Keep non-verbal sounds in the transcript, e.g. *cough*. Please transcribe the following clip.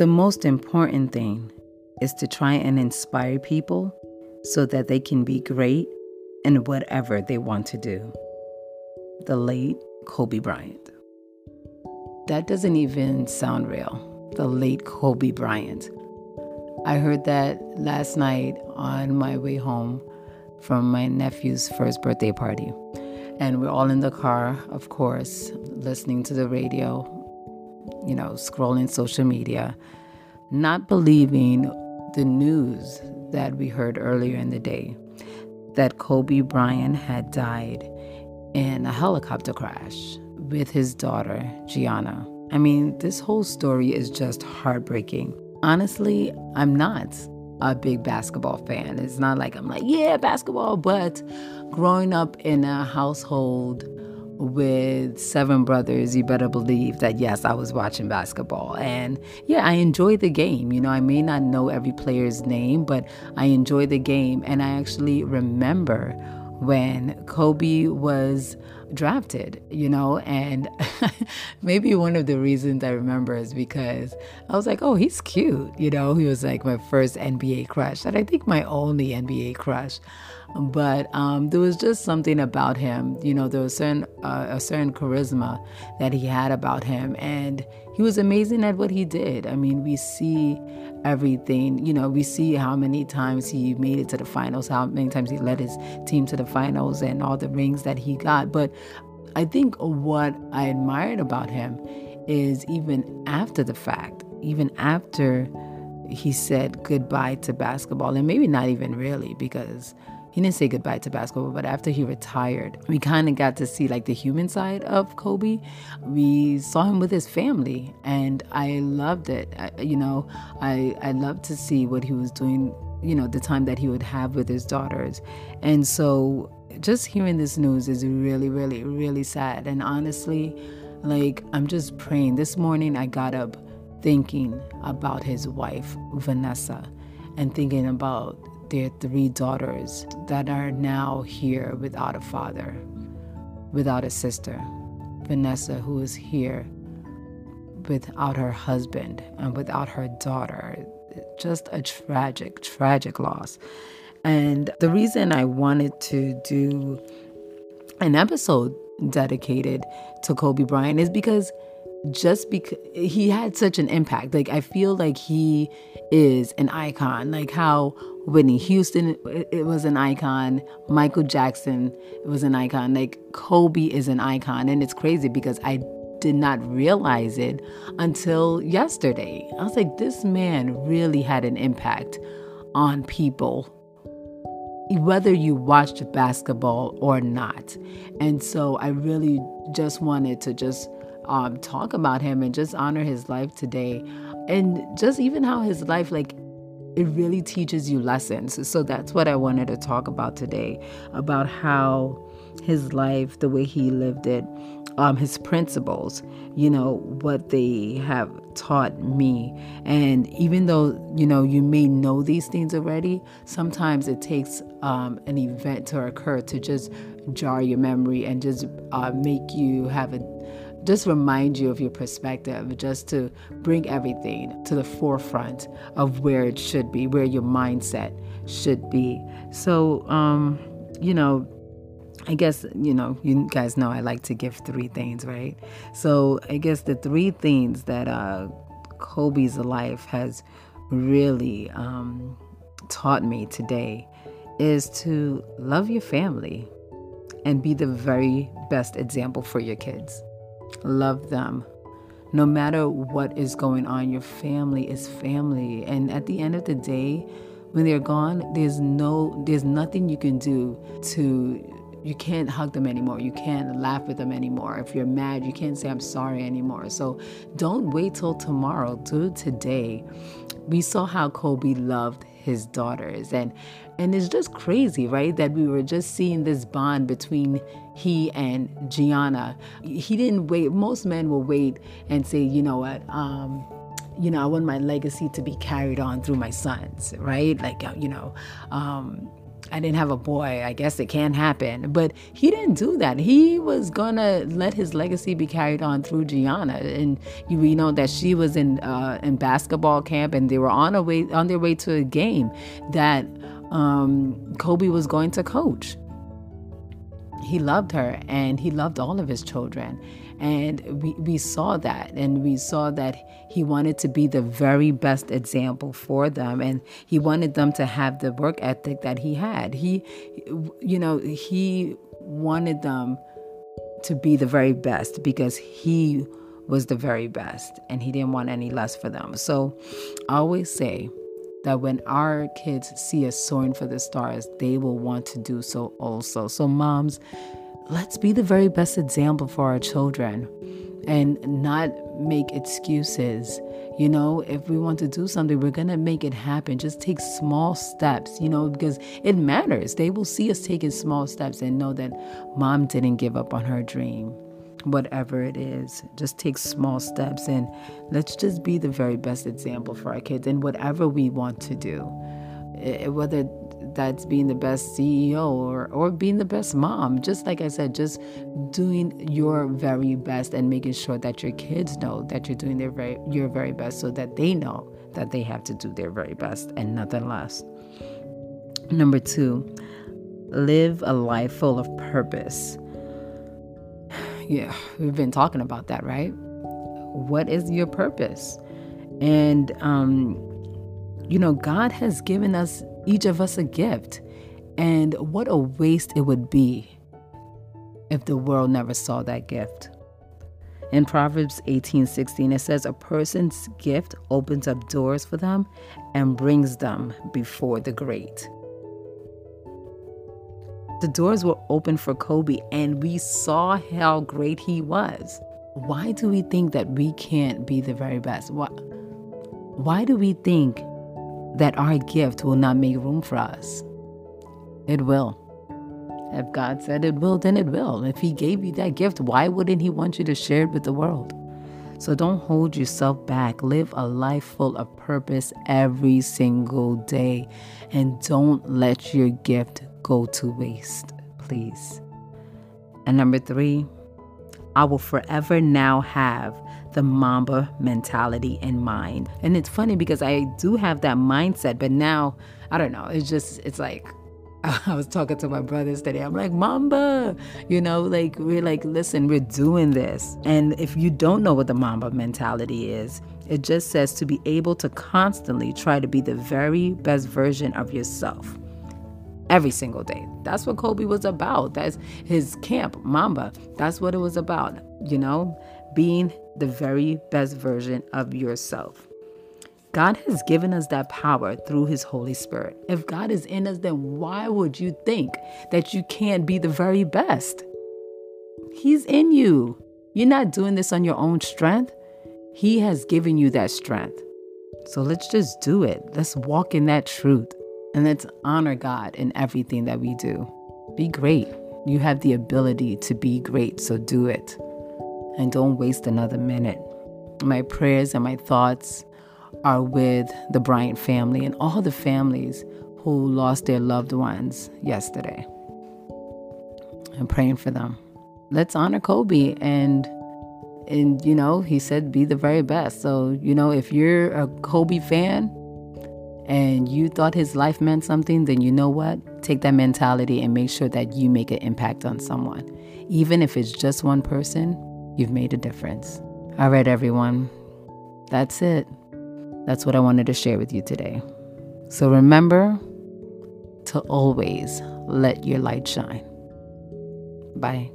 The most important thing is to try and inspire people so that they can be great in whatever they want to do. The late Kobe Bryant. That doesn't even sound real. The late Kobe Bryant. I heard that last night on my way home from my nephew's first birthday party. And we're all in the car, of course, listening to the radio, you know, scrolling social media, not believing the news that we heard earlier in the day that Kobe Bryant had died in a helicopter crash with his daughter, Gianna. I mean, this whole story is just heartbreaking. Honestly, I'm not a big basketball fan. It's not like I'm like, yeah, basketball, but growing up in a household with seven brothers, you better believe that yes, I was watching basketball. And yeah, I enjoy the game. You know, I may not know every player's name, but I enjoy the game. And I actually remember when Kobe was drafted, you know, and *laughs* maybe one of the reasons I remember is because I was like, oh, he's cute, you know, he was like my first NBA crush, and I think my only NBA crush. But um, there was just something about him, you know, there was certain, uh, a certain charisma that he had about him, and he was amazing at what he did. I mean, we see everything. You know, we see how many times he made it to the finals, how many times he led his team to the finals, and all the rings that he got. But I think what I admired about him is even after the fact, even after he said goodbye to basketball, and maybe not even really, because didn't say goodbye to basketball, but after he retired, we kind of got to see like the human side of Kobe. We saw him with his family, and I loved it. I, you know, I I loved to see what he was doing. You know, the time that he would have with his daughters, and so just hearing this news is really, really, really sad. And honestly, like I'm just praying. This morning I got up thinking about his wife Vanessa, and thinking about their three daughters that are now here without a father, without a sister. Vanessa, who is here without her husband and without her daughter. Just a tragic, tragic loss. And the reason I wanted to do an episode dedicated to Kobe Bryant is because just because he had such an impact. Like, I feel like he is an icon, like how Whitney Houston it was an icon, Michael Jackson was an icon, like Kobe is an icon. And it's crazy because I did not realize it until yesterday. I was like, this man really had an impact on people, whether you watched basketball or not. And so I really just wanted to just um, talk about him and just honor his life today. And just even how his life, like, it really teaches you lessons. So that's what I wanted to talk about today about how his life, the way he lived it, um, his principles, you know, what they have taught me. And even though, you know, you may know these things already, sometimes it takes um, an event to occur to just jar your memory and just uh, make you have a just remind you of your perspective, just to bring everything to the forefront of where it should be, where your mindset should be. So, um, you know, I guess, you know, you guys know I like to give three things, right? So I guess the three things that uh, Kobe's life has really um, taught me today is to love your family and be the very best example for your kids. Love them. No matter what is going on, your family is family. And at the end of the day, when they're gone, there's no there's nothing you can do to you can't hug them anymore. You can't laugh with them anymore. If you're mad, you can't say I'm sorry anymore. So don't wait till tomorrow. Do today. We saw how Kobe loved his daughters and and it's just crazy, right? That we were just seeing this bond between he and Gianna. He didn't wait. Most men will wait and say, you know what, um, you know, I want my legacy to be carried on through my sons, right? Like, uh, you know, um, I didn't have a boy. I guess it can't happen. But he didn't do that. He was gonna let his legacy be carried on through Gianna, and you know that she was in uh, in basketball camp, and they were on a way on their way to a game that um, Kobe was going to coach. He loved her, and he loved all of his children, and we, we saw that, and we saw that he wanted to be the very best example for them, and he wanted them to have the work ethic that he had. He, you know, he wanted them to be the very best because he was the very best and he didn't want any less for them. So I always say that when our kids see us soaring for the stars, they will want to do so also. So, moms, let's be the very best example for our children and not make excuses. You know, if we want to do something, we're going to make it happen. Just take small steps, you know, because it matters. They will see us taking small steps and know that mom didn't give up on her dream. Whatever it is, just take small steps and let's just be the very best example for our kids in whatever we want to do. Whether that's being the best CEO or, or being the best mom. Just like I said, just doing your very best and making sure that your kids know that you're doing their very your very best so that they know that they have to do their very best and nothing less. Number two, live a life full of purpose. Yeah, we've been talking about that, right? What is your purpose? And um, you know, God has given us each of us a gift. And what a waste it would be if the world never saw that gift. In Proverbs 18:16 it says a person's gift opens up doors for them and brings them before the great. The doors were open for Kobe and we saw how great he was. Why do we think that we can't be the very best? Why, why do we think that our gift will not make room for us. It will. If God said it will, then it will. If He gave you that gift, why wouldn't He want you to share it with the world? So don't hold yourself back. Live a life full of purpose every single day. And don't let your gift go to waste, please. And number three, I will forever now have the Mamba mentality in mind. And it's funny because I do have that mindset, but now I don't know. It's just, it's like, *laughs* I was talking to my brothers today. I'm like, Mamba, you know, like, we're like, listen, we're doing this. And if you don't know what the Mamba mentality is, it just says to be able to constantly try to be the very best version of yourself every single day. That's what Kobe was about. That's his camp, Mamba. That's what it was about, you know, being the very best version of yourself. God has given us that power through His Holy Spirit. If God is in us, then why would you think that you can't be the very best? He's in you. You're not doing this on your own strength. He has given you that strength. So let's just do it. Let's walk in that truth and let's honor God in everything that we do. Be great. You have the ability to be great, so do it and don't waste another minute. My prayers and my thoughts are with the Bryant family and all the families who lost their loved ones yesterday. I'm praying for them. Let's honor Kobe and and you know, he said be the very best. So, you know, if you're a Kobe fan and you thought his life meant something, then you know what? Take that mentality and make sure that you make an impact on someone. Even if it's just one person, You've made a difference. All right, everyone. That's it. That's what I wanted to share with you today. So remember to always let your light shine. Bye.